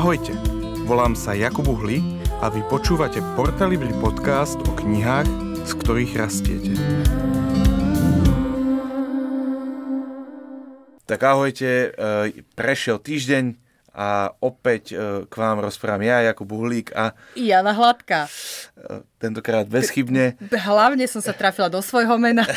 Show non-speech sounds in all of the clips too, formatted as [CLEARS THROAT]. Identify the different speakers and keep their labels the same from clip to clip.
Speaker 1: Ahojte, volám sa Jakub Uhli a vy počúvate Portalibri podcast o knihách, z ktorých rastiete. Tak ahojte, e, prešiel týždeň, a opäť e, k vám rozprávam ja, Jakub Uhlík a...
Speaker 2: Jana Hladká.
Speaker 1: E, tentokrát bezchybne.
Speaker 2: Hlavne som sa trafila do svojho mena.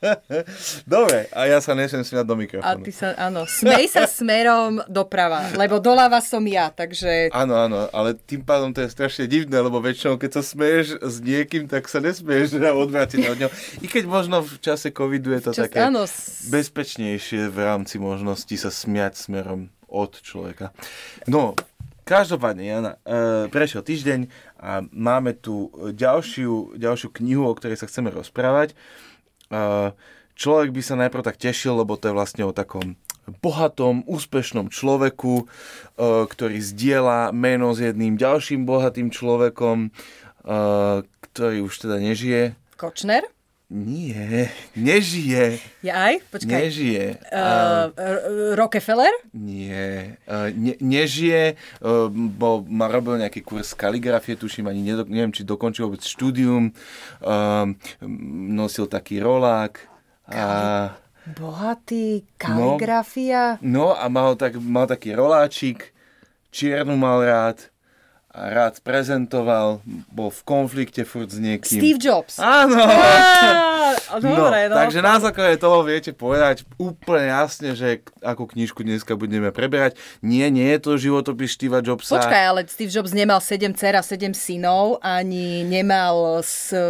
Speaker 2: [LAUGHS]
Speaker 1: Dobre, a ja sa nesem smiať do mikrofónu.
Speaker 2: A ty sa, áno, smej sa [LAUGHS] smerom doprava, lebo doľava som ja, takže...
Speaker 1: Áno, áno, ale tým pádom to je strašne divné, lebo väčšinou, keď sa smeješ s niekým, tak sa nesmieš odvrátiť od ňo. I keď možno v čase covidu je to Čas, také áno. bezpečnejšie v rámci možnosti sa smiať smerom od človeka. No, každopádne, Jana, e, prešiel týždeň a máme tu ďalšiu, ďalšiu knihu, o ktorej sa chceme rozprávať. E, človek by sa najprv tak tešil, lebo to je vlastne o takom bohatom, úspešnom človeku, e, ktorý zdieľa meno s jedným ďalším bohatým človekom, e, ktorý už teda nežije.
Speaker 2: Kočner?
Speaker 1: Nie, nežije.
Speaker 2: Ja aj? Počkaj.
Speaker 1: Nežije.
Speaker 2: Uh, Rockefeller?
Speaker 1: Nie. Uh, ne, nežije, uh, bo ma robil nejaký kurz kaligrafie, tuším, ani nedo, neviem, či dokončil vôbec štúdium. Uh, nosil taký rolák.
Speaker 2: A... Bohatý, kaligrafia.
Speaker 1: No, no a mal, tak, mal taký roláčik, čiernu mal rád rád prezentoval, bol v konflikte furt s niekým.
Speaker 2: Steve Jobs.
Speaker 1: Áno. [LAUGHS]
Speaker 2: Á, dobre,
Speaker 1: no, no. Takže na základe toho viete povedať úplne jasne, že akú knižku dneska budeme preberať. Nie, nie je to životopis Steve Jobsa.
Speaker 2: Počkaj, ale Steve Jobs nemal 7 dcer a 7 synov, ani nemal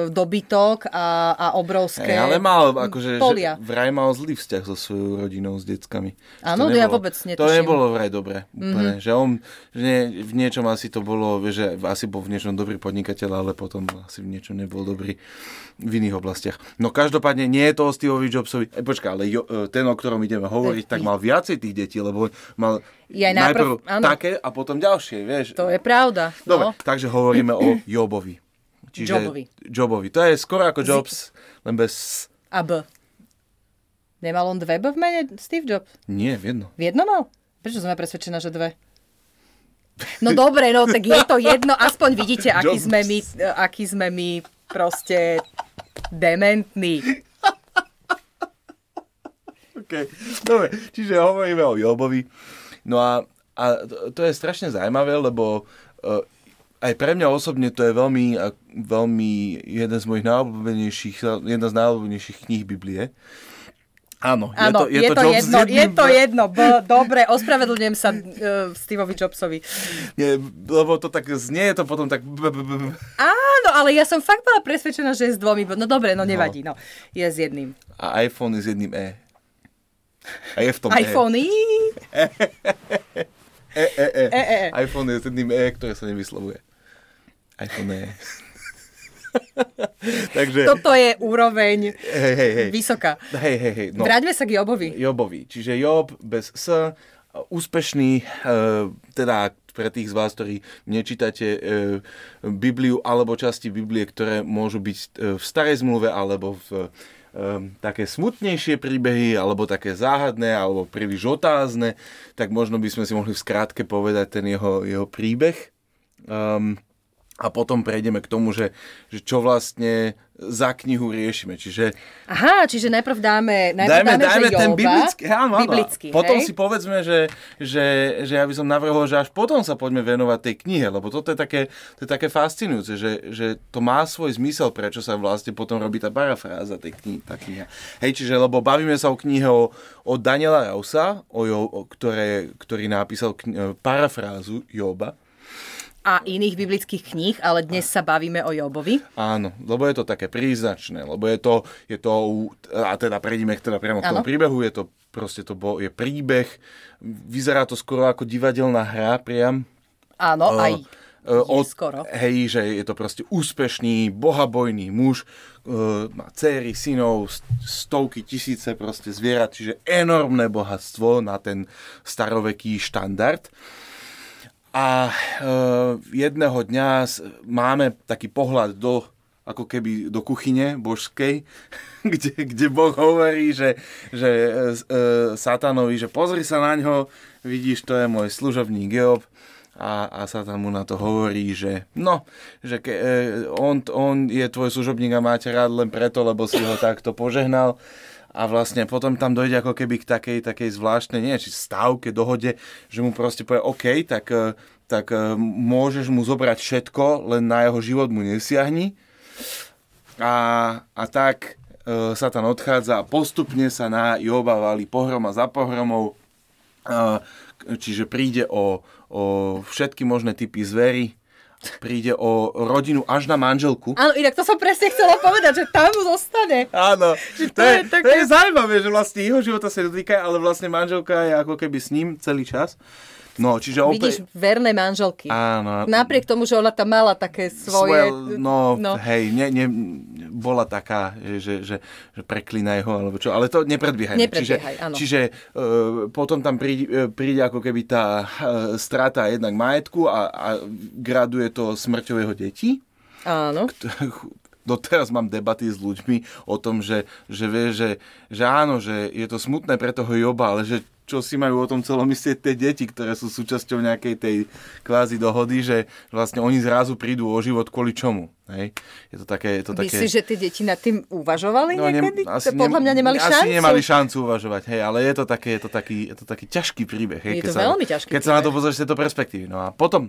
Speaker 2: dobytok a, a obrovské
Speaker 1: hey, Ale mal, akože, polia. Že vraj mal zlý vzťah so svojou rodinou, s deckami.
Speaker 2: Áno, ja vôbec netuším.
Speaker 1: To nebolo vraj dobre. Úplne, mm-hmm. Že on, že v niečom asi to bolo vieš, že asi bol v niečom dobrý podnikateľ, ale potom asi v niečom nebol dobrý v iných oblastiach. No každopádne nie je to o Steveovi Jobsovi. E, počkaj, ale jo, e, ten, o ktorom ideme hovoriť, tak mal viacej tých detí, lebo mal ja najprv, najprv také a potom ďalšie, vieš.
Speaker 2: To je pravda.
Speaker 1: Dobre, no. takže hovoríme o Jobovi.
Speaker 2: Čiže Jobovi.
Speaker 1: Jobovi. To je skoro ako Jobs, len bez...
Speaker 2: A B. Nemal on dve B v mene Steve Jobs?
Speaker 1: Nie, v jedno.
Speaker 2: V jedno mal? Prečo ja presvedčená, že dve? No dobre, no tak je to jedno, aspoň vidíte, aký sme my, aký sme my proste dementní.
Speaker 1: OK, dobre, čiže hovoríme o Jobovi. No a, a to je strašne zaujímavé, lebo uh, aj pre mňa osobne to je veľmi, veľmi jeden z mojich najobľúbenejších, jedna z najobľúbenejších kníh Biblie. Áno, je to, je, je to, to jedno,
Speaker 2: je to jedno. B, dobre, ospravedlňujem sa uh, Steveovi Jobsovi.
Speaker 1: Nie, lebo to tak znie, to potom tak...
Speaker 2: Áno, ale ja som fakt bola presvedčená, že je s dvomi. No dobre, no nevadí, no. Je s jedným.
Speaker 1: A iPhone je s jedným E. A je v tom
Speaker 2: iPhone
Speaker 1: E. E, e, e. e, e. iPhone je s jedným E, ktoré sa nevyslovuje. iPhone E. [LAUGHS]
Speaker 2: Takže... Toto je úroveň
Speaker 1: hej, hej, hej.
Speaker 2: vysoká.
Speaker 1: Hej, hej, hej.
Speaker 2: No. Vráťme sa k Jobovi.
Speaker 1: Jobovi. Čiže Job bez S, úspešný, e, teda pre tých z vás, ktorí nečítate e, Bibliu alebo časti Biblie, ktoré môžu byť e, v starej zmluve alebo v také smutnejšie príbehy, alebo také záhadné, alebo príliš otázne, tak možno by sme si mohli v skrátke povedať ten jeho, jeho príbeh. Um, a potom prejdeme k tomu, že, že čo vlastne za knihu riešime. Čiže,
Speaker 2: Aha, čiže najprv dáme, najprv
Speaker 1: dajme,
Speaker 2: dáme,
Speaker 1: dajme ten
Speaker 2: Joba,
Speaker 1: biblický, áno, áno.
Speaker 2: biblický
Speaker 1: potom
Speaker 2: hej?
Speaker 1: si povedzme, že, že, že ja by som navrhol, že až potom sa poďme venovať tej knihe, lebo toto je také, to je také fascinujúce, že, že to má svoj zmysel, prečo sa vlastne potom robí tá parafráza tej knihy, tá kniha. Hej, čiže, lebo bavíme sa o knihe o, o Daniela Rausa, o, o, ktoré, ktorý napísal kni- parafrázu Joba,
Speaker 2: a iných biblických kníh, ale dnes sa bavíme o Jobovi.
Speaker 1: Áno, lebo je to také príznačné, lebo je to, je to a teda prejdeme teda priamo k tomu príbehu, je to proste to bol, je príbeh, vyzerá to skoro ako divadelná hra priam.
Speaker 2: Áno, uh, aj uh, od, skoro.
Speaker 1: Hej, že je to proste úspešný, bohabojný muž, uh, má céry, synov, stovky, tisíce proste zvierat, čiže enormné bohatstvo na ten staroveký štandard. A e, jedného dňa máme taký pohľad do ako keby do kuchyne božskej, [LAUGHS] kde, kde Boh hovorí, že, že e, e, satanovi, že pozri sa na ňo, vidíš, to je môj služobník Job, a, a sa tam mu na to hovorí, že no, že ke, e, on, on je tvoj služobník a máte rád len preto, lebo si ho takto požehnal a vlastne potom tam dojde ako keby k takej, takej zvláštnej, nie či stávke, dohode, že mu proste povie OK, tak, e, tak e, môžeš mu zobrať všetko, len na jeho život mu nesiahni. A, a tak e, Satan odchádza a postupne sa na Joba valí pohroma za pohromou, e, čiže príde o, o všetky možné typy zvery, príde o rodinu až na manželku.
Speaker 2: Áno, inak to som presne chcela povedať, že tam zostane.
Speaker 1: Áno, že to, to, je, je také... to je zaujímavé, že vlastne jeho života sa dotýka, ale vlastne manželka je ako keby s ním celý čas. No, čiže opäť...
Speaker 2: Vidíš, verné manželky.
Speaker 1: Áno.
Speaker 2: Napriek tomu, že ona tam mala také svoje...
Speaker 1: svoje no, no, hej, ne, ne, bola taká, že, že, že preklínaj ho, alebo čo, ale to nepredbiehaj.
Speaker 2: Nepredbiehaj,
Speaker 1: čiže, áno. Čiže uh, potom tam príde, e, príde ako keby tá uh, strata jednak majetku a, a graduje to smrťou jeho detí.
Speaker 2: Áno.
Speaker 1: doteraz [LAUGHS] mám debaty s ľuďmi o tom, že, že vie, že, že áno, že je to smutné pre toho Joba, ale že čo si majú o tom celom myslieť tie deti, ktoré sú súčasťou nejakej tej kvázi dohody, že vlastne oni zrazu prídu o život kvôli čomu. Hej? Je to také, je to také...
Speaker 2: Myslíš, že tie deti nad tým uvažovali no, niekedy? Ne, asi podľa mňa nemali
Speaker 1: asi
Speaker 2: šancu.
Speaker 1: Asi nemali šancu uvažovať, hej, ale je to, také, je to, taký, je to taký ťažký príbeh. Hej,
Speaker 2: je to sa, veľmi ťažký
Speaker 1: Keď príbeh. sa na to pozrieš z tejto perspektívy. No a potom,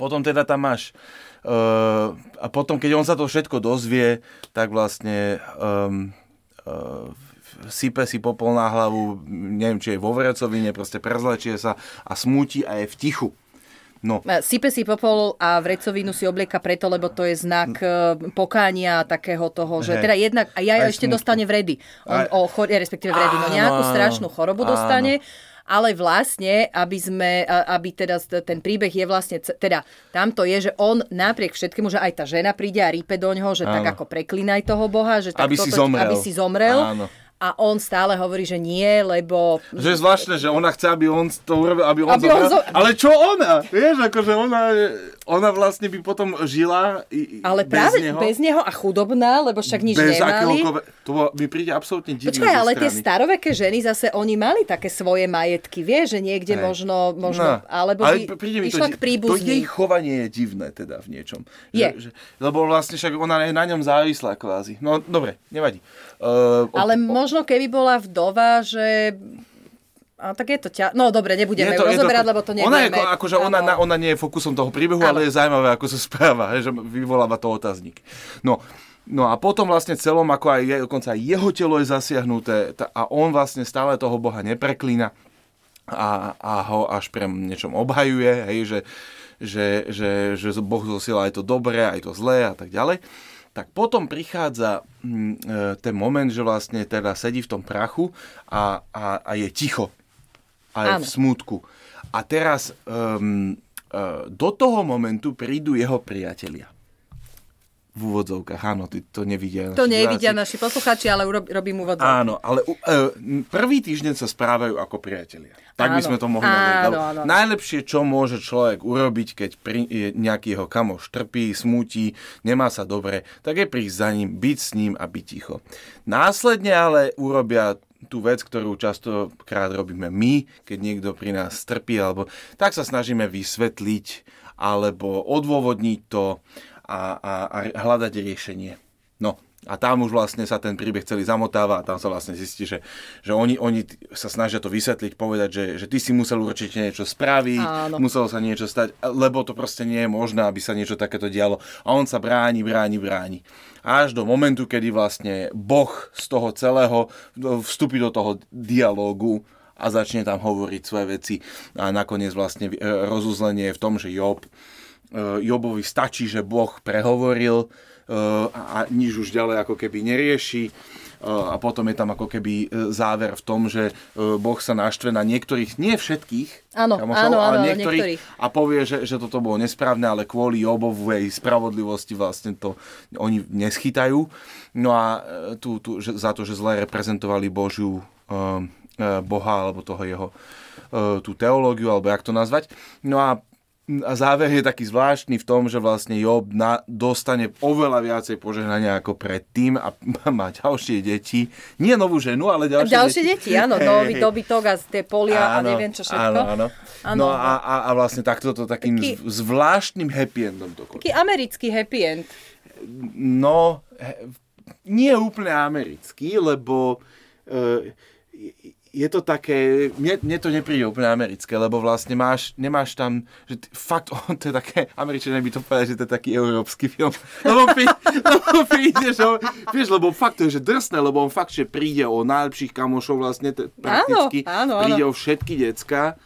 Speaker 1: potom teda tam máš uh, a potom, keď on sa to všetko dozvie, tak vlastne um, uh, sype si popol na hlavu, neviem, či je vo vrecovine, proste prezlečie sa a smúti a je v tichu. No.
Speaker 2: Sype si popol a vrecovinu si oblieka preto, lebo to je znak e, pokánia takého toho, že hey. teda jednak, a ja ešte smutku. dostane vredy. On aj... o chor- respektíve vredy, no nejakú strašnú chorobu áno. dostane ale vlastne, aby sme, aby teda ten príbeh je vlastne, teda tamto je, že on napriek všetkému, že aj tá žena príde a rípe do ňoho, že Áno. tak ako preklinaj toho Boha, že tak
Speaker 1: aby, toto, si zomrel.
Speaker 2: aby si zomrel.
Speaker 1: Áno
Speaker 2: a on stále hovorí, že nie, lebo...
Speaker 1: Že je zvláštne, že ona chce, aby on to urobil, aby on, aby on zo... Ale čo ona? Vieš, akože ona, ona vlastne by potom žila i,
Speaker 2: Ale práve bez neho. bez neho a chudobná, lebo však nič bez nemali.
Speaker 1: To mi príde absolútne divné
Speaker 2: Počkaj, ale tie staroveké ženy zase, oni mali také svoje majetky, vieš, že niekde Hej. možno, možno no. alebo ale by príde mi išla to, k príbuzní.
Speaker 1: To jej chovanie je divné teda v niečom.
Speaker 2: Je.
Speaker 1: Že, že, lebo vlastne však ona je na ňom závislá kvázi. No dobre, nevadí.
Speaker 2: Uh, ale možno keby bola vdova, že a tak je to ťa... No dobre, nebudeme je to, ju rozoberať, to... lebo to nebudeme.
Speaker 1: Ona, je, akože ona, na, ona nie je fokusom toho príbehu, ano. ale je zaujímavé, ako sa správa, že vyvoláva to otáznik. No, no a potom vlastne celom, ako aj je, dokonca aj jeho telo je zasiahnuté a on vlastne stále toho Boha nepreklína a, a ho až pre niečom obhajuje, hej, že, že, že, že Boh zosiela aj to dobré, aj to zlé a tak ďalej tak potom prichádza mm, e, ten moment, že vlastne teda sedí v tom prachu a, a, a je ticho. A je Áno. v smútku. A teraz um, do toho momentu prídu jeho priatelia v úvodzovkách, áno, ty to nevidia.
Speaker 2: To nevidia naši posluchači, ale urob, robím úvodzovky.
Speaker 1: Áno, ale uh, prvý týždeň sa správajú ako priatelia. Tak áno. by sme to mohli. Áno, áno. Najlepšie, čo môže človek urobiť, keď pri, nejaký jeho kamoš trpí, smúti, nemá sa dobre, tak je prísť za ním, byť s ním a byť ticho. Následne ale urobia tú vec, ktorú častokrát robíme my, keď niekto pri nás trpí, alebo tak sa snažíme vysvetliť alebo odôvodniť to a, a, a hľadať riešenie. No, a tam už vlastne sa ten príbeh celý zamotáva a tam sa vlastne zistí, že, že oni, oni sa snažia to vysvetliť, povedať, že, že ty si musel určite niečo spraviť, Áno. muselo sa niečo stať, lebo to proste nie je možné, aby sa niečo takéto dialo. A on sa bráni, bráni, bráni. Až do momentu, kedy vlastne Boh z toho celého vstúpi do toho dialógu a začne tam hovoriť svoje veci a nakoniec vlastne e, rozuzlenie je v tom, že Job Jobovi stačí, že Boh prehovoril e, a nič už ďalej ako keby nerieši e, a potom je tam ako keby záver v tom, že Boh sa naštve na niektorých, nie všetkých,
Speaker 2: áno, kamošov, áno, ale áno, niektorých, niektorých
Speaker 1: a povie, že, že toto bolo nesprávne, ale kvôli Jobovej spravodlivosti vlastne to oni neschytajú. No a tu, tu, že, za to, že zle reprezentovali Božiu Boha alebo toho jeho tú teológiu, alebo jak to nazvať. No a a záver je taký zvláštny v tom, že vlastne Job na, dostane oveľa viacej požehnania ako predtým a [LAUGHS] má ďalšie deti. Nie novú ženu, ale ďalšie,
Speaker 2: ďalšie deti. deti áno, nový dobytok a tie polia áno, a neviem čo všetko.
Speaker 1: Áno, áno. No a, a, a vlastne takto to takým taký, zvláštnym happy endom
Speaker 2: Taký americký happy end.
Speaker 1: No, nie úplne americký, lebo uh, je to také, mne, mne to nepríde úplne americké, lebo vlastne máš, nemáš tam, že t- fakt, [LAUGHS] oh, to je také, Američania by to povedali, že to je taký európsky film, [LAUGHS] lebo, prí, lebo príde, že, vieš, lebo fakt to je, že drsné, lebo on fakt, že príde o najlepších kamošov vlastne, t- prakticky, áno, áno, príde áno. o všetky decka,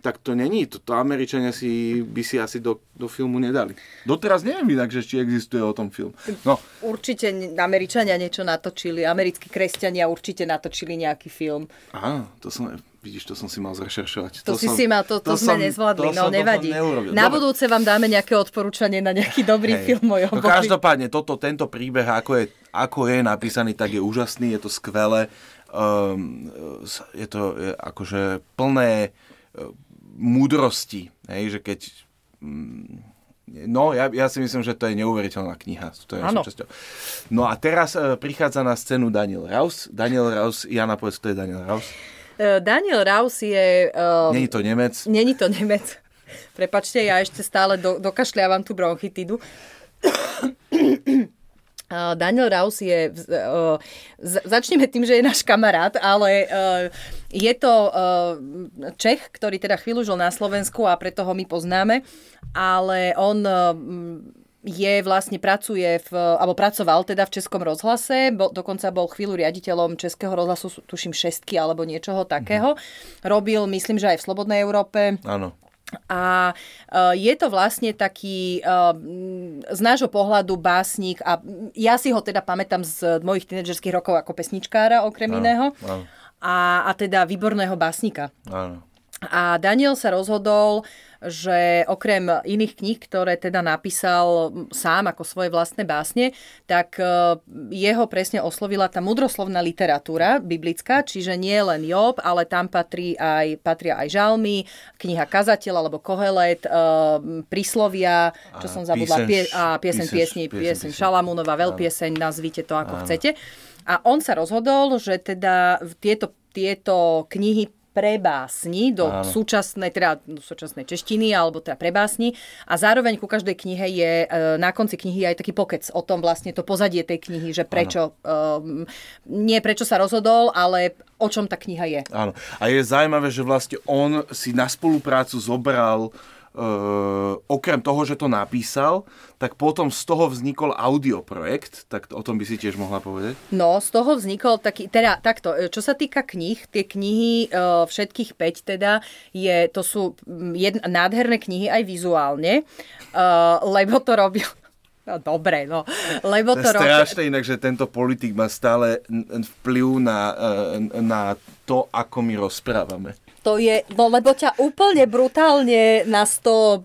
Speaker 1: tak to není. Toto Američania si, by si asi do, do filmu nedali. Doteraz neviem inak, že či existuje o tom film. No.
Speaker 2: Určite Američania niečo natočili. Americkí kresťania určite natočili nejaký film.
Speaker 1: Aha, to som, vidíš, to som si mal zrešeršovať.
Speaker 2: To, to si som, si mal, to, to, to sme som, nezvládli, to no som, nevadí. Na Dobre. budúce vám dáme nejaké odporúčanie na nejaký dobrý Hej. film mojho.
Speaker 1: No, každopádne, toto, tento príbeh, ako je, ako je napísaný, tak je úžasný, je to skvelé. Um, je to je akože plné múdrosti. Hej, že keď... Mm, no, ja, ja si myslím, že to je neuveriteľná kniha. To je No a teraz e, prichádza na scénu Daniel Raus. Daniel Raus, Jana, povedz, kto je Daniel Raus?
Speaker 2: E, Daniel Raus je...
Speaker 1: Uh, Není to Nemec?
Speaker 2: Není to Nemec. Prepačte, ja ešte stále do, dokašľavam tú bronchitidu. Daniel Raus je, začneme tým, že je náš kamarát, ale je to Čech, ktorý teda chvíľu žil na Slovensku a preto ho my poznáme, ale on je vlastne pracuje v, alebo pracoval teda v Českom rozhlase, bo, dokonca bol chvíľu riaditeľom Českého rozhlasu, tuším šestky alebo niečoho takého. Mm-hmm. Robil, myslím, že aj v Slobodnej Európe.
Speaker 1: Áno.
Speaker 2: A e, je to vlastne taký e, z nášho pohľadu básnik a ja si ho teda pamätám z mojich tínedžerských rokov ako pesničkára okrem áno, iného. Áno. A, a teda výborného básnika.
Speaker 1: Áno.
Speaker 2: A Daniel sa rozhodol, že okrem iných kníh, ktoré teda napísal sám ako svoje vlastné básne, tak e, jeho presne oslovila tá mudroslovná literatúra biblická, čiže nie len Job, ale tam patrí aj, patria aj žalmy, kniha Kazateľ alebo Kohelet, e, príslovia, čo som zabudla, pie, a pieseň piesni, pieseň Šalamúnova, veľpieseň, nazvite to ako chcete. A on sa rozhodol, že teda tieto, tieto knihy pre básni do Áno. súčasnej, teda do súčasnej češtiny alebo teda pre básni a zároveň ku každej knihe je e, na konci knihy aj taký pokec o tom vlastne to pozadie tej knihy, že prečo, um, nie prečo sa rozhodol, ale o čom tá kniha je.
Speaker 1: Áno. A je zaujímavé, že vlastne on si na spoluprácu zobral Uh, okrem toho, že to napísal, tak potom z toho vznikol audioprojekt, tak o tom by si tiež mohla povedať?
Speaker 2: No, z toho vznikol taký, teda takto, e, čo sa týka kníh, tie knihy, uh, všetkých 5 teda, je, to sú jedn, nádherné knihy aj vizuálne, uh, lebo to robil dobre, no. Lebo to, to
Speaker 1: je strašné inak, že tento politik má stále vplyv na, na to, ako my rozprávame.
Speaker 2: To je, no lebo ťa úplne brutálne nás to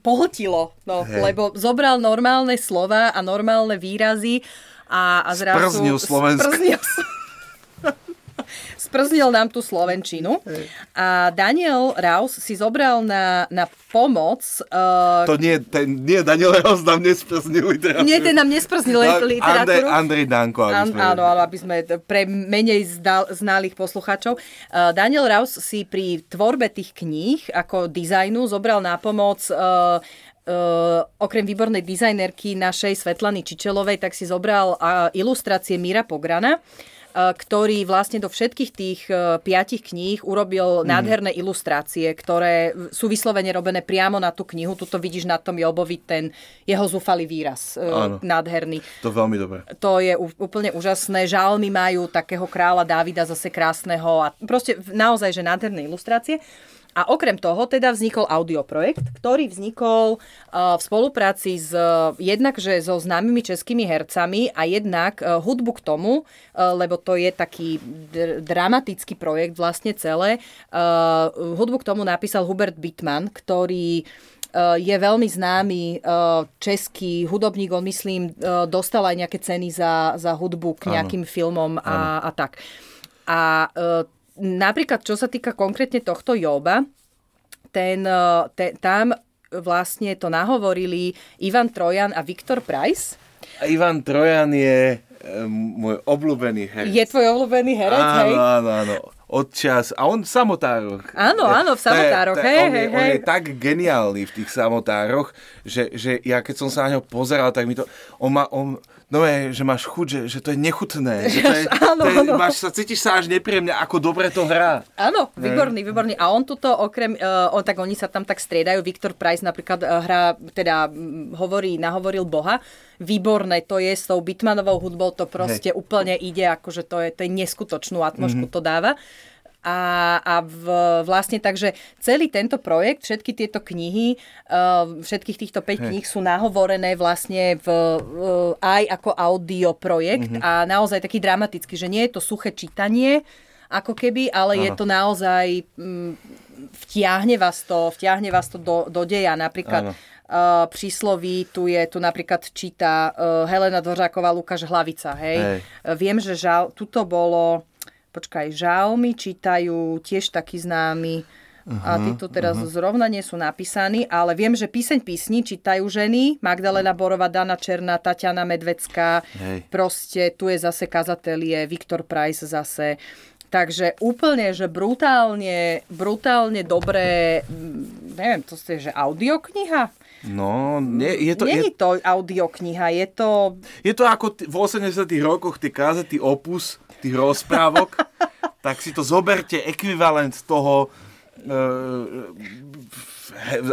Speaker 2: pohltilo. No, lebo zobral normálne slova a normálne výrazy a, a zrazu...
Speaker 1: Sprznil Slovensko. Sprznil,
Speaker 2: sprznil nám tú Slovenčinu. A Daniel Raus si zobral na, na pomoc...
Speaker 1: Uh, to nie, ten, nie, Daniel Raus nám nesprznil literatúru.
Speaker 2: Nie, ten nám nesprznil literatúru.
Speaker 1: Andrej, Danko, aby sme...
Speaker 2: Áno, áno, aby sme pre menej zdal, znalých poslucháčov. Uh, Daniel Raus si pri tvorbe tých kníh ako dizajnu zobral na pomoc uh, Uh, okrem výbornej dizajnerky našej Svetlany Čičelovej, tak si zobral uh, ilustrácie Míra Pograna. Uh, ktorý vlastne do všetkých tých e, piatich kníh urobil mm. nádherné ilustrácie, ktoré sú vyslovene robené priamo na tú knihu. Tuto vidíš na tom Jobovi ten jeho zúfalý výraz. E, Áno. Nádherný.
Speaker 1: To veľmi dobre.
Speaker 2: To je úplne úžasné. Žalmy majú takého kráľa Dávida zase krásneho a proste naozaj, že nádherné ilustrácie. A okrem toho teda vznikol audioprojekt, ktorý vznikol uh, v spolupráci s jednak, že so známymi českými hercami a jednak uh, hudbu k tomu, uh, lebo to je taký dr- dramatický projekt vlastne celé. Hudbu k tomu napísal Hubert Bittman, ktorý je veľmi známy český hudobník, on myslím, dostal aj nejaké ceny za, za hudbu k nejakým ano. filmom a, a tak. A napríklad, čo sa týka konkrétne tohto Joba, ten, ten, tam vlastne to nahovorili Ivan Trojan a Viktor Price.
Speaker 1: A Ivan Trojan je môj obľúbený herec.
Speaker 2: Je tvoj obľúbený herec,
Speaker 1: áno,
Speaker 2: hej?
Speaker 1: Áno, áno, Odčas. A on v samotároch.
Speaker 2: Áno, áno, v samotároch, hej, hej,
Speaker 1: je, on je tak geniálny v tých samotároch, že, že ja keď som sa na ňo pozeral, tak mi to... On má, on, no je, že máš chuť, že, že to je nechutné. [LAUGHS] Že to je, áno, to je, áno. Máš, sa, cítiš sa až nepríjemne, ako dobre to hrá.
Speaker 2: Áno, výborný, výborný. A on tuto okrem, uh, on, tak oni sa tam tak striedajú. Viktor Price napríklad uh, hrá, teda um, hovorí, nahovoril Boha. Výborné to je s tou Bitmanovou hudbou, to proste Hej. úplne ide, akože to je, to je neskutočnú atmosféru mm-hmm. to dáva. A, a v, vlastne takže celý tento projekt, všetky tieto knihy, uh, všetkých týchto 5 Hej. kníh sú nahovorené vlastne v, uh, aj ako audio projekt mm-hmm. a naozaj taký dramatický, že nie je to suché čítanie, ako keby, ale ano. je to naozaj, um, vtiahne vás to, vtiahne vás to do, do deja. Napríklad Uh, prísloví, tu je, tu napríklad číta uh, Helena Dvořáková, Lukáš Hlavica, hej. hej. Uh, viem, že žal, tuto bolo, počkaj, Žalmy čítajú tiež taký známy Uh-huh, a títo teraz uh-huh. zrovna nie sú napísaní, ale viem, že píseň písni čítajú ženy. Magdalena Borova, Dana Černá, Tatiana Medvecká. Hej. Proste tu je zase kazatelie, Viktor Price zase. Takže úplne, že brutálne, brutálne dobré, neviem, to je, že audiokniha?
Speaker 1: No, nie, je to...
Speaker 2: Není je... to audiokniha, je to...
Speaker 1: Je to ako t- v 80 rokoch tie kazety opus tých rozprávok, [LAUGHS] tak si to zoberte, ekvivalent toho e,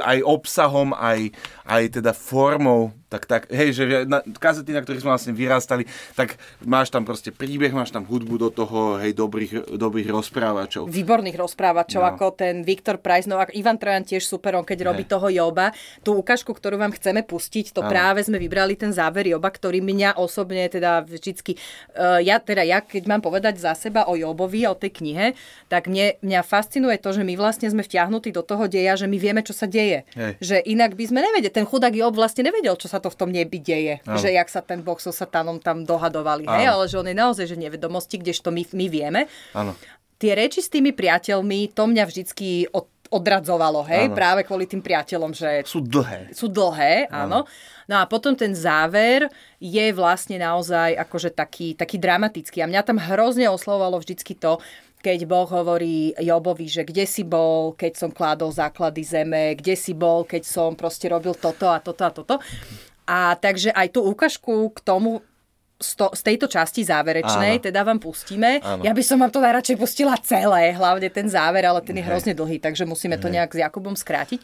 Speaker 1: aj obsahom, aj, aj teda formou tak, tak, hej, že na, kazety, na ktorých sme vlastne vyrastali, tak máš tam proste príbeh, máš tam hudbu do toho, hej, dobrých, dobrých rozprávačov.
Speaker 2: Výborných rozprávačov, no. ako ten Viktor Price, no a Ivan Trojan tiež super, on keď hej. robí toho Joba. Tú ukážku, ktorú vám chceme pustiť, to ano. práve sme vybrali ten záver Joba, ktorý mňa osobne teda vždycky, uh, ja teda ja keď mám povedať za seba o Jobovi, o tej knihe, tak mne, mňa fascinuje to, že my vlastne sme vtiahnutí do toho deja, že my vieme, čo sa deje. Hej. Že inak by sme nevedeli, ten chudák Job vlastne nevedel, čo sa to v tom nebi deje. Ano. Že jak sa ten Boh so satanom tam dohadovali. Hej? Ale že on je naozaj že nevedomosti, kdežto my, my vieme.
Speaker 1: Ano.
Speaker 2: Tie reči s tými priateľmi, to mňa vždycky od, odradzovalo, hej, ano. práve kvôli tým priateľom, že...
Speaker 1: Sú dlhé.
Speaker 2: Sú dlhé, áno. No a potom ten záver je vlastne naozaj akože taký, taký dramatický. A mňa tam hrozne oslovovalo vždycky to, keď Boh hovorí Jobovi, že kde si bol, keď som kládol základy zeme, kde si bol, keď som proste robil toto a toto a toto. A takže aj tú ukážku k tomu z tejto časti záverečnej, Áno. teda vám pustíme. Áno. Ja by som vám to najradšej pustila celé, hlavne ten záver, ale ten je Hej. hrozne dlhý, takže musíme Hej. to nejak s Jakubom skrátiť.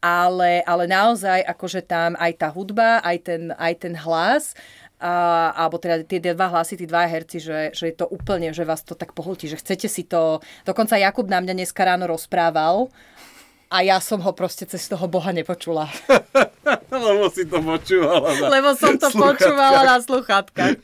Speaker 2: Ale, ale naozaj, akože tam aj tá hudba, aj ten, aj ten hlas, a, alebo teda tie dva hlasy, tí dva herci, že, že je to úplne, že vás to tak pohltí, že chcete si to... Dokonca Jakub na mňa dneska ráno rozprával a ja som ho proste cez toho Boha nepočula. [LAUGHS]
Speaker 1: Lebo si to počúvala na
Speaker 2: Lebo som to sluchatkách. počúvala na sluchatkách.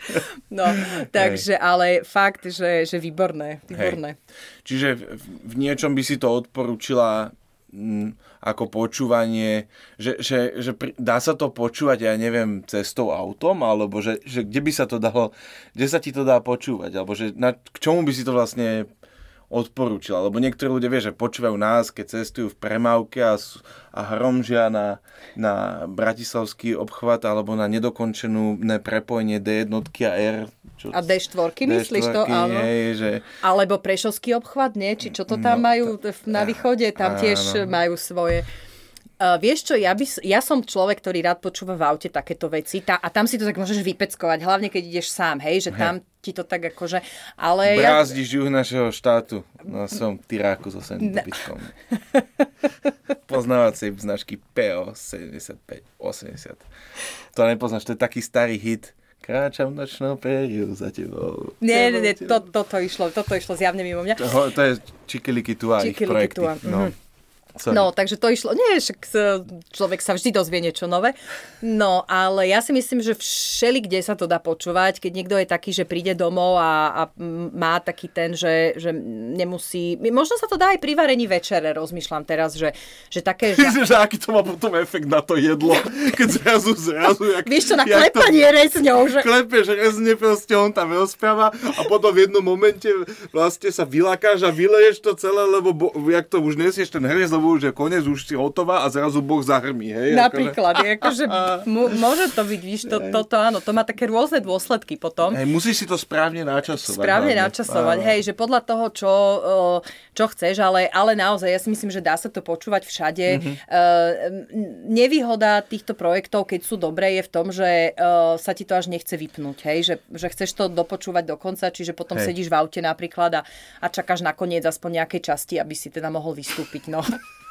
Speaker 2: No, takže, Hej. ale fakt, že, že výborné. výborné.
Speaker 1: Hej. Čiže v, v niečom by si to odporúčila m, mm, ako počúvanie, že, že, že dá sa to počúvať, ja neviem, cestou autom, alebo že, že kde by sa to dalo, kde sa ti to dá počúvať, alebo že na, k čomu by si to vlastne odporúčila. Lebo niektorí ľudia vie, že počúvajú nás, keď cestujú v premávke a, a hromžia na, na bratislavský obchvat alebo na nedokončenú prepojenie D1 a R.
Speaker 2: Čo, a D4, D4 myslíš to? Áno.
Speaker 1: Hej, že...
Speaker 2: Alebo Prešovský obchvat, nie? Či čo to tam no, majú na východe? Tam tiež áno. majú svoje... Uh, vieš čo, ja, by, ja som človek, ktorý rád počúva v aute takéto veci tá, a tam si to tak môžeš vypeckovať, hlavne keď ideš sám, hej, že hej. tam ti to tak akože... Ale
Speaker 1: Brázdiš ja... juh našeho štátu. No som Tyráku so Sendobiskom. Poznávacej značky PO 75, 80. To nepoznáš, to je taký starý hit. Kráčam nočnou periu za tebou.
Speaker 2: Nie, nie, nie, to, toto išlo, toto išlo zjavne mimo mňa.
Speaker 1: To, to je Čikiliky Tua, ich projekty. Tua. No. Mm-hmm.
Speaker 2: Sorry. No, takže to išlo, nie, však človek sa vždy dozvie niečo nové, no, ale ja si myslím, že všeli, kde sa to dá počúvať, keď niekto je taký, že príde domov a, a má taký ten, že, že nemusí, možno sa to dá aj pri varení večere, rozmýšľam teraz, že, že také... [LAUGHS]
Speaker 1: Že... že aký to má potom efekt na to jedlo, [LAUGHS] keď zrazu, zrazu... Jak,
Speaker 2: Vieš čo, na klepanie to... rezňou, že...
Speaker 1: Klepeš rezne, proste on tam rozpráva a potom v jednom momente vlastne sa vylakáš a vyleješ to celé, lebo bo, jak to už nesieš ten hrez, lebo Vianovu, že konec už si hotová a zrazu Boh zahrmí. Hej?
Speaker 2: Napríklad, akože... akože [LAUGHS] môže to byť, víš, to, toto áno, to má také rôzne dôsledky potom.
Speaker 1: Hej, musíš si to správne načasovať.
Speaker 2: Správne hlavne. načasovať, áno. hej, že podľa toho, čo, čo chceš, ale, ale naozaj, ja si myslím, že dá sa to počúvať všade. Mm-hmm. Nevýhoda týchto projektov, keď sú dobré, je v tom, že sa ti to až nechce vypnúť, hej, že, že chceš to dopočúvať do konca, čiže potom hej. sedíš v aute napríklad a, a čakáš nakoniec aspoň nejakej časti, aby si teda mohol vystúpiť. No. [LAUGHS]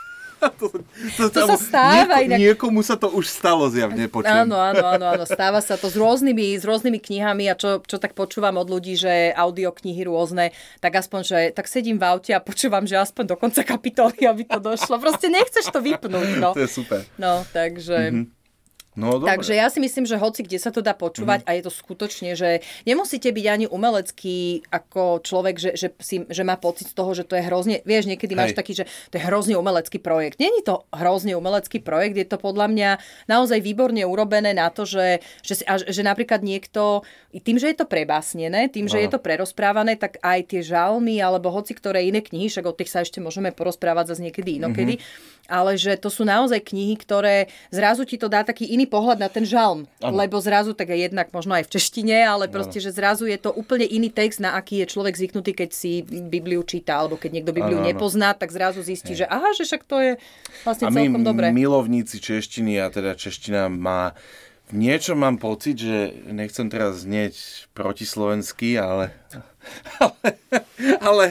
Speaker 2: [LAUGHS]
Speaker 1: to, to, to sa stáva. Nieko, inak... Niekomu sa to už stalo zjavne, počujem.
Speaker 2: Áno, áno, áno, áno, stáva sa to s rôznymi, s rôznymi knihami a čo, čo tak počúvam od ľudí, že audioknihy rôzne, tak aspoň, že tak sedím v aute a počúvam, že aspoň do konca kapitoly, aby to došlo. Proste nechceš to vypnúť. No.
Speaker 1: To je super.
Speaker 2: No, takže... Mm-hmm. No, dobre. Takže ja si myslím, že hoci kde sa to dá počúvať mm. a je to skutočne, že nemusíte byť ani umelecký ako človek, že, že, si, že má pocit z toho, že to je hrozne, vieš, niekedy Hej. máš taký, že to je hrozne umelecký projekt. Není to hrozne umelecký projekt, je to podľa mňa naozaj výborne urobené na to, že, že, a, že napríklad niekto, tým, že je to prebásnené, tým, že Aha. je to prerozprávané, tak aj tie žalmy alebo hoci ktoré iné knihy, však o tých sa ešte môžeme porozprávať zase niekedy inokedy, mm-hmm ale že to sú naozaj knihy, ktoré zrazu ti to dá taký iný pohľad na ten žalm. Ano. Lebo zrazu, tak aj jednak možno aj v češtine, ale proste, ano. že zrazu je to úplne iný text, na aký je človek zvyknutý, keď si Bibliu číta, alebo keď niekto Bibliu ano, nepozná, tak zrazu zistí, Hej. že aha, že však to je vlastne a celkom my, dobré.
Speaker 1: milovníci češtiny a teda čeština má niečo mám pocit, že nechcem teraz znieť protislovenský, ale ale, ale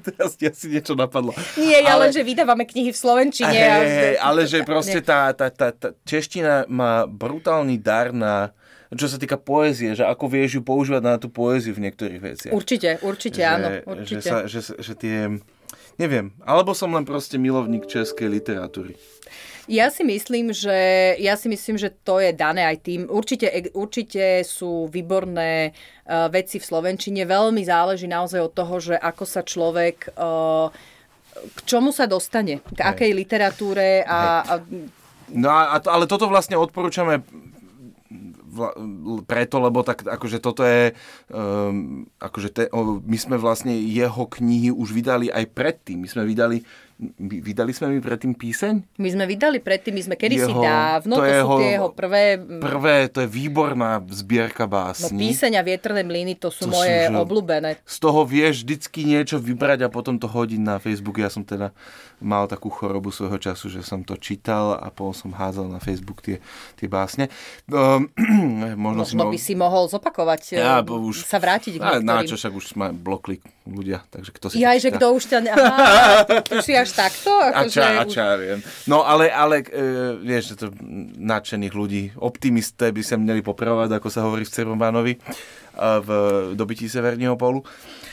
Speaker 1: teraz ti asi niečo napadlo.
Speaker 2: Nie, ale, ale že vydávame knihy v Slovenčine. Hej,
Speaker 1: a... ale že proste tá, tá, tá, tá čeština má brutálny dar na čo sa týka poézie, že ako vieš ju používať na tú poéziu v niektorých veciach.
Speaker 2: Určite, určite, že, áno. Určite.
Speaker 1: Že, sa, že, že tie... Neviem, alebo som len proste milovník českej literatúry.
Speaker 2: Ja si myslím, že, ja si myslím, že to je dané aj tým. Určite, určite sú výborné uh, veci v Slovenčine. Veľmi záleží naozaj od toho, že ako sa človek... Uh, k čomu sa dostane, k akej literatúre a, a
Speaker 1: No a, ale toto vlastne odporúčame preto, lebo tak akože toto je, um, akože te, my sme vlastne jeho knihy už vydali aj predtým. My sme vydali Vydali sme mi predtým píseň?
Speaker 2: My sme vydali predtým, my sme kedysi jeho, dávno, to, to jeho, sú tie jeho prvé...
Speaker 1: Prvé, to je výborná zbierka básni.
Speaker 2: No píseň a vietrné mlyny, to sú to moje sú, obľúbené.
Speaker 1: Z toho vieš vždycky niečo vybrať a potom to hodiť na Facebook. Ja som teda mal takú chorobu svojho času, že som to čítal a potom som hádzal na Facebook tie, tie básne. Um,
Speaker 2: možno, [CLEARS THROAT] možno si mohol... by si mohol zopakovať, ja, um, už, sa vrátiť k
Speaker 1: niektorým. Na čo, však už ma blokli ľudia, takže kto si
Speaker 2: Ja, že kto už ťa... Aha, to až takto?
Speaker 1: Ako a ča, že... a ča, viem. No ale, ale e, vieš, že to nadšených ľudí, optimisté by sa mali popravovať, ako sa hovorí v Cervomanovi v dobití Severního polu.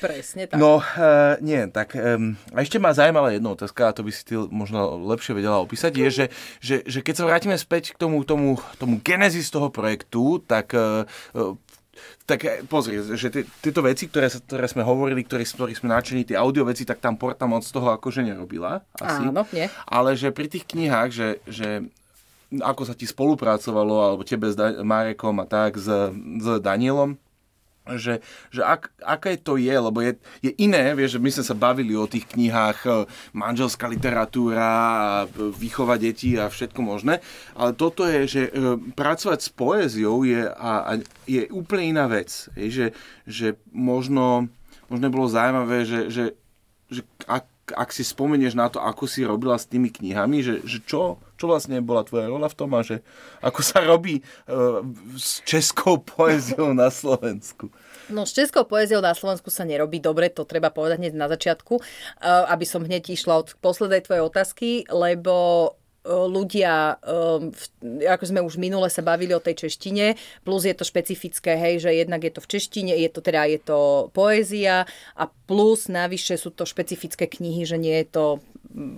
Speaker 2: Presne tak.
Speaker 1: No, e, nie, tak e, a ešte ma zaujímala jedna otázka, a to by si ty možno lepšie vedela opísať, je, že, že, že keď sa vrátime späť k tomu, tomu, tomu genezis toho projektu, tak e, tak eh, pozri, že tieto veci, ktoré, ktoré sme hovorili, ktoré, ktoré sme načení, tie audio veci, tak tam Porta moc toho akože nerobila. Asi.
Speaker 2: Áno, nie.
Speaker 1: Ale že pri tých knihách, že, že ako sa ti spolupracovalo, alebo tebe s Marekom a tak, s, s Danielom, že, že ak, aké to je, lebo je, je iné, vieš, že my sme sa bavili o tých knihách e, manželská literatúra, výchova detí a všetko možné, ale toto je, že e, pracovať s poéziou je, a, a je úplne iná vec. Je, že, že možno, možno bolo zaujímavé, že, že, že ak, ak si spomenieš na to, ako si robila s tými knihami, že, že čo, čo vlastne bola tvoja rola v tom a že ako sa robí uh, s českou poéziou na Slovensku?
Speaker 2: No s českou poéziou na Slovensku sa nerobí dobre, to treba povedať hneď na začiatku, uh, aby som hneď išla od poslednej tvojej otázky, lebo ľudia, ako sme už minule sa bavili o tej češtine, plus je to špecifické, hej, že jednak je to v češtine, je to teda je to poézia a plus navyše sú to špecifické knihy, že nie je to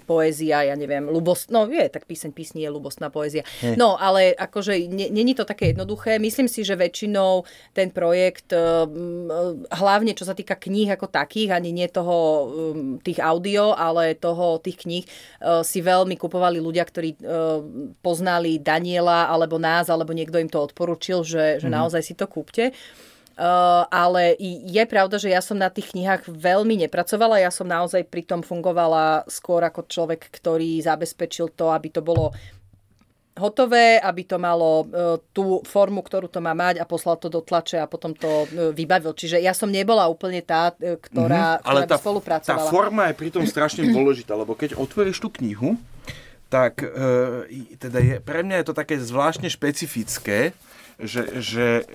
Speaker 2: poézia, ja neviem, ľubost, no je, tak píseň písni je ľubostná poézia. Hey. No, ale akože není to také jednoduché. Myslím si, že väčšinou ten projekt, eh, hlavne čo sa týka kníh ako takých, ani nie toho tých audio, ale toho tých kníh, eh, si veľmi kupovali ľudia, ktorí eh, poznali Daniela, alebo nás, alebo niekto im to odporučil, že, že mm-hmm. naozaj si to kúpte. Uh, ale je pravda, že ja som na tých knihách veľmi nepracovala. Ja som naozaj pri tom fungovala skôr ako človek, ktorý zabezpečil to, aby to bolo hotové, aby to malo uh, tú formu, ktorú to má mať a poslal to do tlače a potom to uh, vybavil. Čiže ja som nebola úplne tá, ktorá, mm-hmm, ale ktorá tá, spolupracovala.
Speaker 1: tá forma je pritom strašne [CLEARS THROAT] dôležitá, lebo keď otvoríš tú knihu, tak uh, teda je, pre mňa je to také zvláštne špecifické, že, že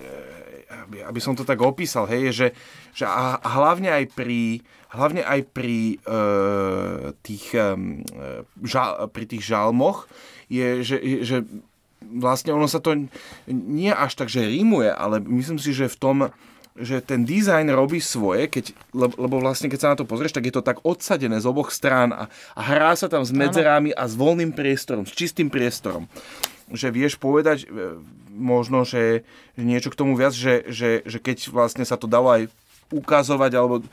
Speaker 1: aby som to tak opísal, hej, že, že a, hlavne aj pri, hlavne aj pri, e, tých, e, žal, pri tých žalmoch je, že, že vlastne ono sa to nie až tak, že rímuje, ale myslím si, že v tom, že ten dizajn robí svoje, keď, lebo vlastne keď sa na to pozrieš, tak je to tak odsadené z oboch strán a, a hrá sa tam s medzerami a s voľným priestorom, s čistým priestorom že vieš povedať e, možno, že niečo k tomu viac, že, že, že keď vlastne sa to dalo aj ukazovať, alebo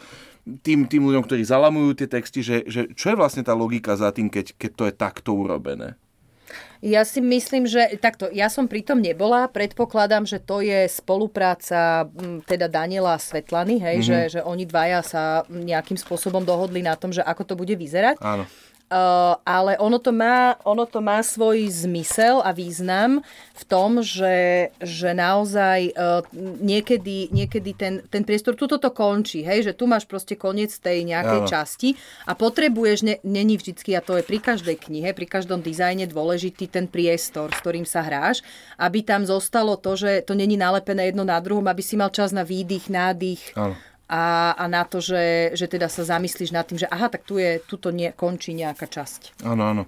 Speaker 1: tým, tým ľuďom, ktorí zalamujú tie texty, že, že čo je vlastne tá logika za tým, keď, keď to je takto urobené?
Speaker 2: Ja si myslím, že takto, ja som pritom nebola, predpokladám, že to je spolupráca teda Daniela a Svetlany, hej, mm-hmm. že, že oni dvaja sa nejakým spôsobom dohodli na tom, že ako to bude vyzerať.
Speaker 1: Áno.
Speaker 2: Uh, ale ono to, má, ono to má svoj zmysel a význam v tom, že, že naozaj uh, niekedy, niekedy ten, ten priestor, tuto to končí, hej, že tu máš proste koniec tej nejakej Áno. časti a potrebuješ, ne, není vždycky, a to je pri každej knihe, pri každom dizajne dôležitý ten priestor, s ktorým sa hráš, aby tam zostalo to, že to není nalepené jedno na druhom, aby si mal čas na výdych, nádych.
Speaker 1: Áno
Speaker 2: a, a na to, že, že teda sa zamyslíš nad tým, že aha, tak tu je, tuto nie, končí nejaká časť.
Speaker 1: Áno, áno.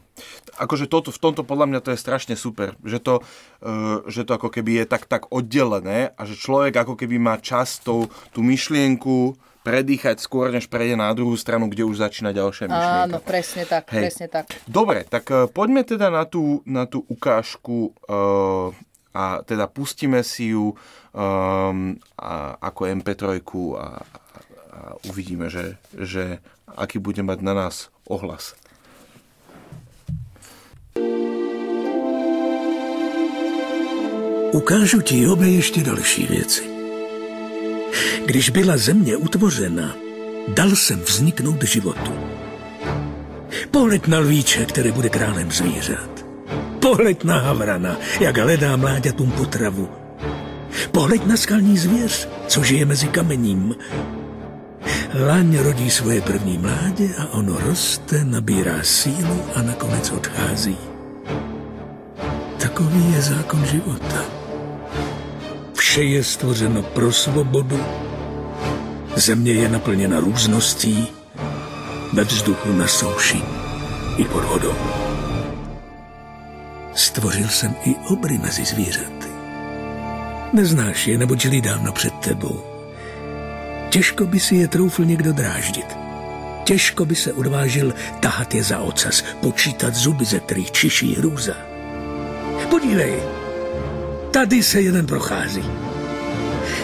Speaker 1: Akože toto, v tomto podľa mňa to je strašne super, že to, uh, že to ako keby je tak, tak oddelené a že človek ako keby má čas tú, tú myšlienku predýchať skôr, než prejde na druhú stranu, kde už začína ďalšia myšlienka.
Speaker 2: Áno, presne tak, Hej. presne tak.
Speaker 1: Dobre, tak uh, poďme teda na tú, na tú ukážku uh, a teda pustíme si ju um, a, ako MP3 a, a uvidíme, že, že aký bude mať na nás ohlas.
Speaker 3: Ukážu ti obě ještě další věci. Když byla země utvořena, dal jsem vzniknout životu. Pohled na lvíče, který bude králem zvířat. Pohled na havrana, jak hledá mláďatům potravu. Pohled na skalní zvěř, co žije mezi kamením. Laň rodí svoje první mládě a ono roste, nabírá sílu a nakonec odchází. Takový je zákon života. Vše je stvořeno pro svobodu, země je naplněna růzností, ve vzduchu na souši i pod vodou. Stvořil jsem i obry mezi zvířaty. Neznáš je, nebo žili dávno před tebou. Těžko by si je troufl někdo dráždit. Těžko by se odvážil tahat je za ocas, počítat zuby, ze kterých čiší hrůza. Podívej, tady se jeden prochází.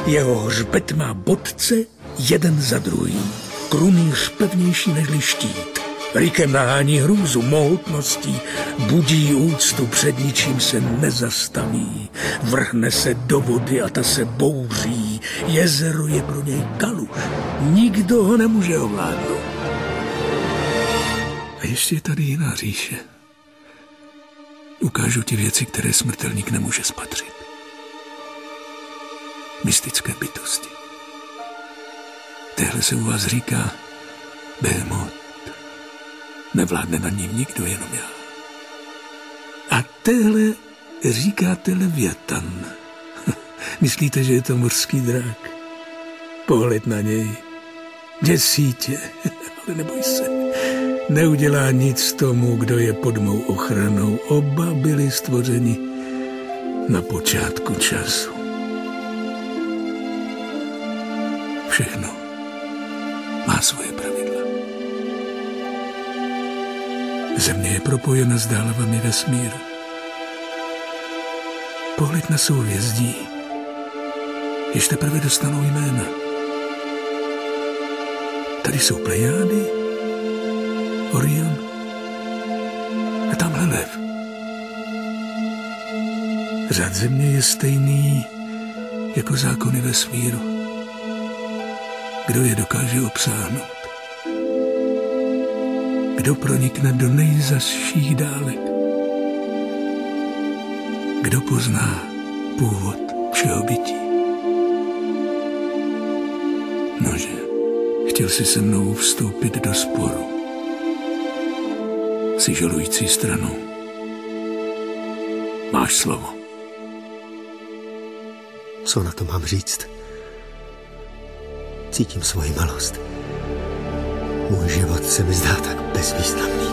Speaker 3: Jeho hřbet má bodce jeden za druhým. Krunýř pevnější než štít. Rikem nahání hrůzu, mohutností, budí úctu, před ničím se nezastaví. Vrhne se do vody a ta se bouří. Jezero je pro něj kaluž. Nikdo ho nemůže ovládnout. A ještě je tady jiná říše. Ukážu ti věci, které smrtelník nemůže spatřit. Mystické bytosti. Téhle se u vás říká Behemoth. Nevládne na ním nikdo, jenom já. A téhle říkáte Leviatan. [LAUGHS] Myslíte, že je to mořský drak? Pohled na něj. Děsí tě, [LAUGHS] ale neboj se. Neudělá nic tomu, kdo je pod mou ochranou. Oba byli stvořeni na počátku času. Všechno Země je propojena s dálevami vesmíru. Pohled na souhvězdí, jež teprve dostanou jména. Tady jsou Plejády, Orion a tamhle lev. Řád země je stejný jako zákony vesmíru. kdo je dokáže obsáhnout. Kdo pronikne do nejzasších dálek. Kdo pozná původ všeho bytí. Nože, chtěl si se mnou vstoupit do sporu. Si žalující stranou. Máš slovo.
Speaker 4: Co na to mám říct? Cítím svoji malost. Můj život se mi zdá tak bezvýznamný.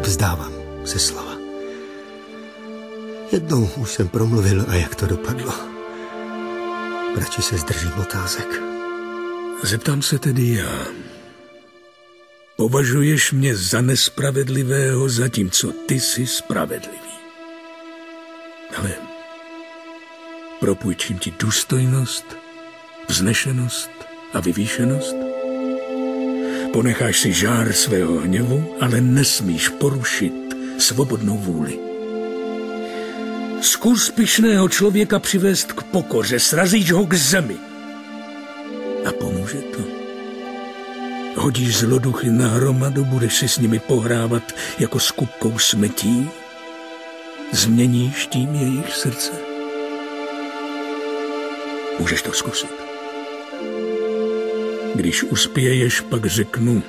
Speaker 4: Vzdávám se slova. Jednou už jsem promluvil a jak to dopadlo. Radši se zdržím otázek.
Speaker 3: Zeptám se tedy já. Považuješ mě za nespravedlivého, zatímco ty jsi spravedlivý. Ale propůjčím ti důstojnost, vznešenost a vyvýšenost? Ponecháš si žár svého hněvu, ale nesmíš porušit svobodnou vůli. Zkus pišného člověka přivést k pokoře, srazíš ho k zemi. A pomůže to. Hodíš zloduchy na hromadu, budeš si s nimi pohrávat jako s kupkou smetí? Změníš tím jejich srdce? Můžeš to zkusit. Když uspěješ, pak řeknu,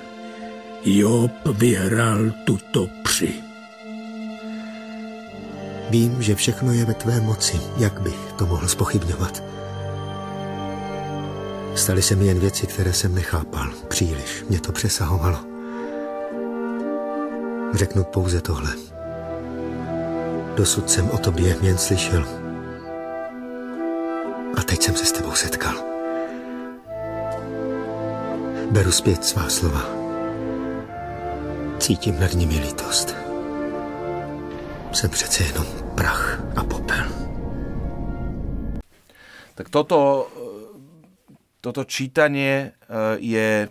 Speaker 3: Job vyhrál tuto při.
Speaker 4: Vím, že všechno je ve tvé moci. Jak bych to mohl spochybňovat? Staly se mi jen věci, které jsem nechápal. Příliš mě to přesahovalo. Řeknu pouze tohle. Dosud jsem o tobě jen slyšel. A teď jsem se s tebou setkal. Beru zpět svá slova. Cítím nad nimi lítost. Jsem přece jenom prach a popel.
Speaker 1: Tak toto, toto čítanie eh, je,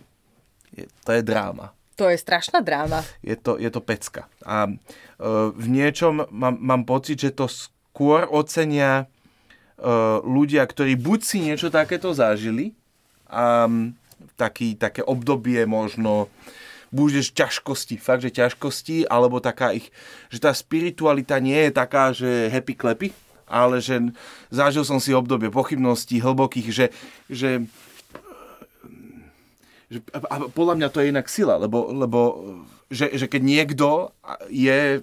Speaker 1: je, to je dráma.
Speaker 2: To je strašná dráma.
Speaker 1: Je to, je to pecka. A eh, v niečom mám, mám pocit, že to skôr ocenia eh, ľudia, ktorí buď si niečo takéto zažili a taký, také obdobie možno budeš ťažkosti, fakt, že ťažkosti, alebo taká ich, že tá spiritualita nie je taká, že happy klepy, ale že zažil som si obdobie pochybností hlbokých, že, že, že a podľa mňa to je inak sila, lebo, lebo že, že keď niekto je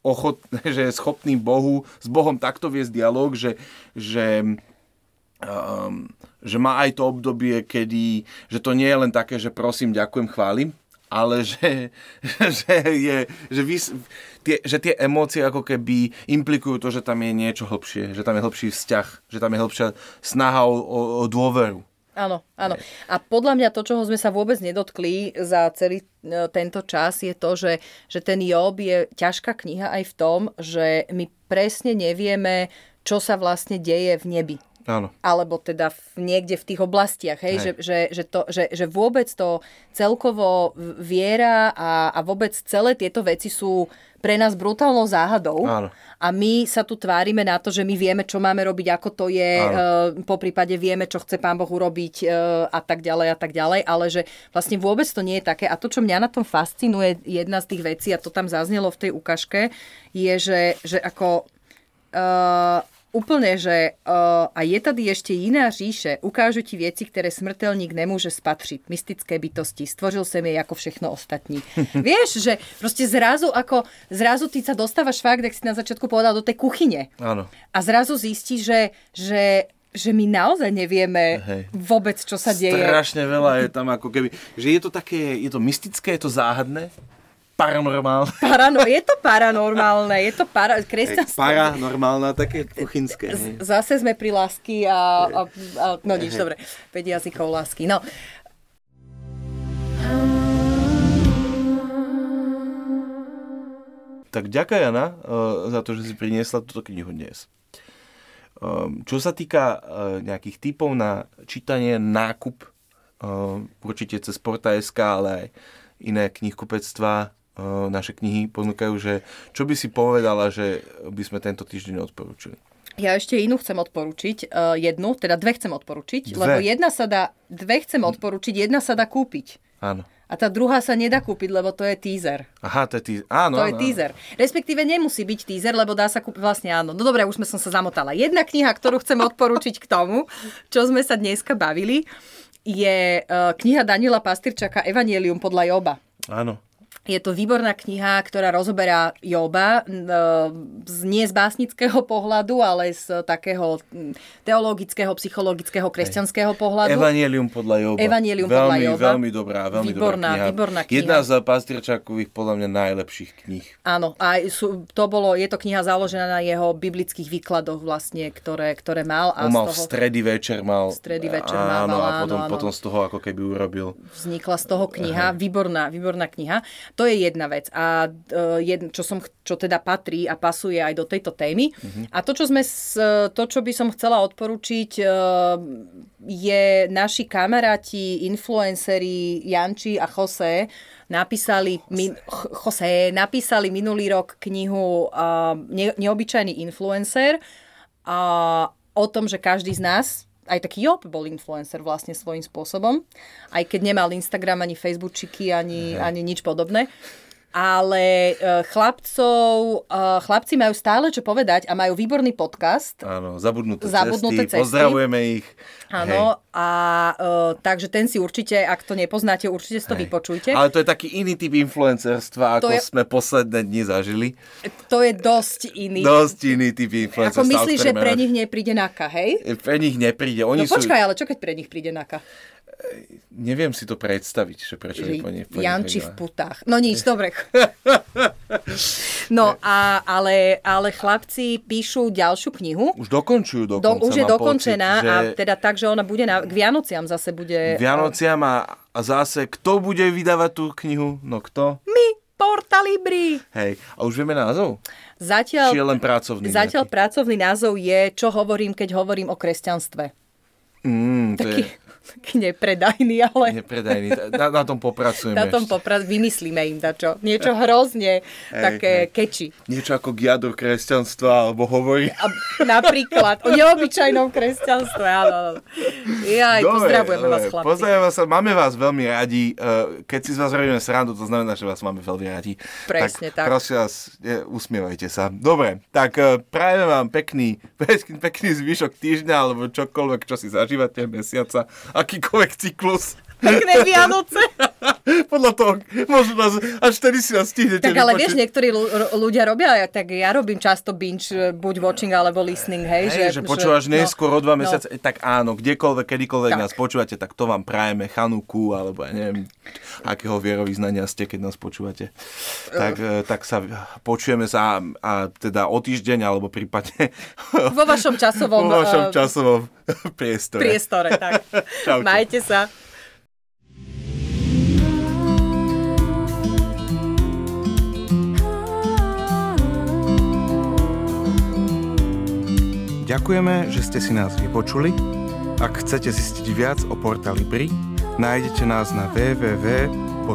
Speaker 1: ochot, [LAUGHS] že je schopný Bohu, s Bohom takto viesť dialog, že, že um, že má aj to obdobie, kedy, že to nie je len také, že prosím, ďakujem, chválim, ale [LAUGHS] že, že, je, že, vy, tie, že tie emócie ako keby implikujú to, že tam je niečo hlbšie, že tam je hlbší vzťah, že tam je hlbšia snaha o, o, o dôveru.
Speaker 2: Áno, áno. A podľa mňa to, čoho sme sa vôbec nedotkli za celý e, tento čas, je to, že, že ten Job je ťažká kniha aj v tom, že my presne nevieme, čo sa vlastne deje v nebi.
Speaker 1: Áno.
Speaker 2: Alebo teda v, niekde v tých oblastiach, hej, hej. Že, že, že, to, že, že vôbec to celkovo viera a, a vôbec celé tieto veci sú pre nás brutálnou záhadou.
Speaker 1: Áno.
Speaker 2: A my sa tu tvárime na to, že my vieme, čo máme robiť, ako to je, e, po prípade vieme, čo chce Pán Boh urobiť e, a tak ďalej a tak ďalej, ale že vlastne vôbec to nie je také. A to, čo mňa na tom fascinuje, jedna z tých vecí, a to tam zaznelo v tej ukážke, je, že, že ako... E, Úplne, že uh, a je tady ešte iná říše. Ukážu ti věci, které smrtelník nemůže spatřit. Mystické bytosti. Stvořil jsem je jako všechno ostatní. [LAUGHS] Vieš, že proste zrazu ako, zrazu ty sa dostávaš fakt, jak si na začiatku povedal, do tej kuchyne.
Speaker 1: Áno.
Speaker 2: A zrazu zistíš, že, že že my naozaj nevieme Hej. vôbec, čo sa deje.
Speaker 1: Strašne veľa je tam ako keby, že je to také, je to mystické, je to záhadné, paranormálne. [LAUGHS]
Speaker 2: Parano, je to paranormálne, je to para,
Speaker 1: kresťanské. Paranormálne, také kuchynské. Z,
Speaker 2: zase sme pri lásky a, a, a no nič, dobre, 5 jazykov lásky. No.
Speaker 1: Tak ďakujem, Jana, eh, za to, že si priniesla túto knihu dnes. Ehm, čo sa týka eh, nejakých typov na čítanie, nákup, eh, určite cez Porta.sk, ale aj iné knihkupectva naše knihy ponúkajú, že čo by si povedala, že by sme tento týždeň odporúčili?
Speaker 2: Ja ešte inú chcem odporučiť, uh, jednu, teda dve chcem odporučiť, dve. lebo jedna sa dá, dve chcem odporučiť, jedna sa dá kúpiť.
Speaker 1: Áno.
Speaker 2: A tá druhá sa nedá kúpiť, lebo to je teaser.
Speaker 1: Aha, to je teaser. Áno,
Speaker 2: to áno, je teaser. Respektíve nemusí byť teaser, lebo dá sa kúpiť vlastne áno. No dobre, už sme som sa zamotala. Jedna kniha, ktorú chcem odporučiť k tomu, čo sme sa dneska bavili, je uh, kniha Daniela Pastyrčaka Evangelium podľa Joba.
Speaker 1: Áno.
Speaker 2: Je to výborná kniha, ktorá rozoberá Joba z, nie z básnického pohľadu, ale z takého teologického, psychologického, kresťanského pohľadu.
Speaker 1: Evangelium podľa Joba.
Speaker 2: Evangelium
Speaker 1: veľmi,
Speaker 2: podľa Joba.
Speaker 1: Veľmi dobrá, veľmi
Speaker 2: výborná,
Speaker 1: dobrá kniha.
Speaker 2: Výborná kniha.
Speaker 1: Jedna z Pastierčákových podľa mňa najlepších kníh.
Speaker 2: Áno, a sú, to bolo, je to kniha založená na jeho biblických výkladoch vlastne, ktoré, ktoré mal.
Speaker 1: A On mal z toho, v stredy večer mal.
Speaker 2: V stredy večer mal,
Speaker 1: áno, a potom,
Speaker 2: áno, áno.
Speaker 1: potom z toho ako keby urobil.
Speaker 2: Vznikla z toho kniha, Aha. výborná, výborná kniha. To je jedna vec. A uh, jedn, čo, som, čo teda patrí a pasuje aj do tejto témy. Uh-huh. A to čo, sme, to, čo by som chcela odporučiť, uh, je naši kamaráti, influenceri Janči a Jose napísali, min, Jose, napísali minulý rok knihu uh, ne, Neobyčajný influencer uh, o tom, že každý z nás aj taký Job bol influencer vlastne svojím spôsobom, aj keď nemal Instagram, ani Facebookiky, ani, ani nič podobné ale uh, chlapcov, uh, chlapci majú stále čo povedať a majú výborný podcast.
Speaker 1: Áno, zabudnuté, zabudnuté cesty, cesty. Pozdravujeme ich.
Speaker 2: Áno, a uh, takže ten si určite, ak to nepoznáte, určite si to Hej. vypočujte.
Speaker 1: Ale to je taký iný typ influencerstva, ako je, sme posledné dni zažili.
Speaker 2: To je dosť iný.
Speaker 1: Dosť iný typ influencerstva.
Speaker 2: Ako myslíš, že pre nich nepríde naka, hej?
Speaker 1: Pre nich nepríde. Oni
Speaker 2: no počkaj, sú... ale čo keď pre nich príde naka?
Speaker 1: Neviem si to predstaviť, že prečo je po nej,
Speaker 2: Janči v putách. No nič, [LAUGHS] dobre. no a, ale, ale chlapci píšu ďalšiu knihu.
Speaker 1: Už dokončujú dokonca.
Speaker 2: Do, už je dokončená pocit, že... a teda tak, že ona bude na, k Vianociam zase bude...
Speaker 1: Vianociam a, a zase kto bude vydávať tú knihu? No kto?
Speaker 2: My, Portalibri.
Speaker 1: Hej, a už vieme názov?
Speaker 2: Zatiaľ,
Speaker 1: Či je len pracovný
Speaker 2: Zatiaľ nejaký? pracovný názov je Čo hovorím, keď hovorím o kresťanstve.
Speaker 1: Mm, to Taký... je
Speaker 2: taký nepredajný, ale...
Speaker 1: Nepredajný, na, na tom popracujeme
Speaker 2: Na tom popra- vymyslíme im dačo. Niečo hrozne hej, také hej. keči.
Speaker 1: Niečo ako jadru kresťanstva, alebo hovorí. A,
Speaker 2: napríklad, o neobyčajnom kresťanstve, áno. Ja aj pozdravujeme vás, chlapci.
Speaker 1: Pozdravujeme vás, máme vás veľmi radi. E, keď si z vás robíme srandu, to znamená, že vás máme veľmi radi.
Speaker 2: Presne tak. tak.
Speaker 1: Prosím vás, usmievajte sa. Dobre, tak e, prajeme vám pekný, pekný, [LAUGHS] pekný zvyšok týždňa, alebo čokoľvek, čo si zažívate mesiaca akýkoľvek cyklus.
Speaker 2: Pekné Vianoce. [LAUGHS] [LAUGHS]
Speaker 1: Podľa toho, možno nás, až vtedy si nás stihnete.
Speaker 2: Tak ale vieš, niektorí ľudia robia, tak ja robím často binge, eh, buď watching alebo listening, hej.
Speaker 1: hej že, že počúvaš že, neskôr no, o dva no. mesiace, no. tak áno, kdekoľvek, kedykoľvek tak. nás počúvate, tak to vám prajeme Chanuku, alebo ja neviem, akého vierovýznania ste, keď nás počúvate. Tak, uh. tak sa počujeme sa a teda o týždeň, alebo prípadne [LAUGHS]
Speaker 2: vo vašom časovom,
Speaker 1: vo vašom časovom [LAUGHS] priestore.
Speaker 2: Priestore, tak. Majte sa.
Speaker 1: Ďakujeme, že ste si nás vypočuli. Ak chcete zistiť viac o portáli BRI, nájdete nás na www.porta.sk.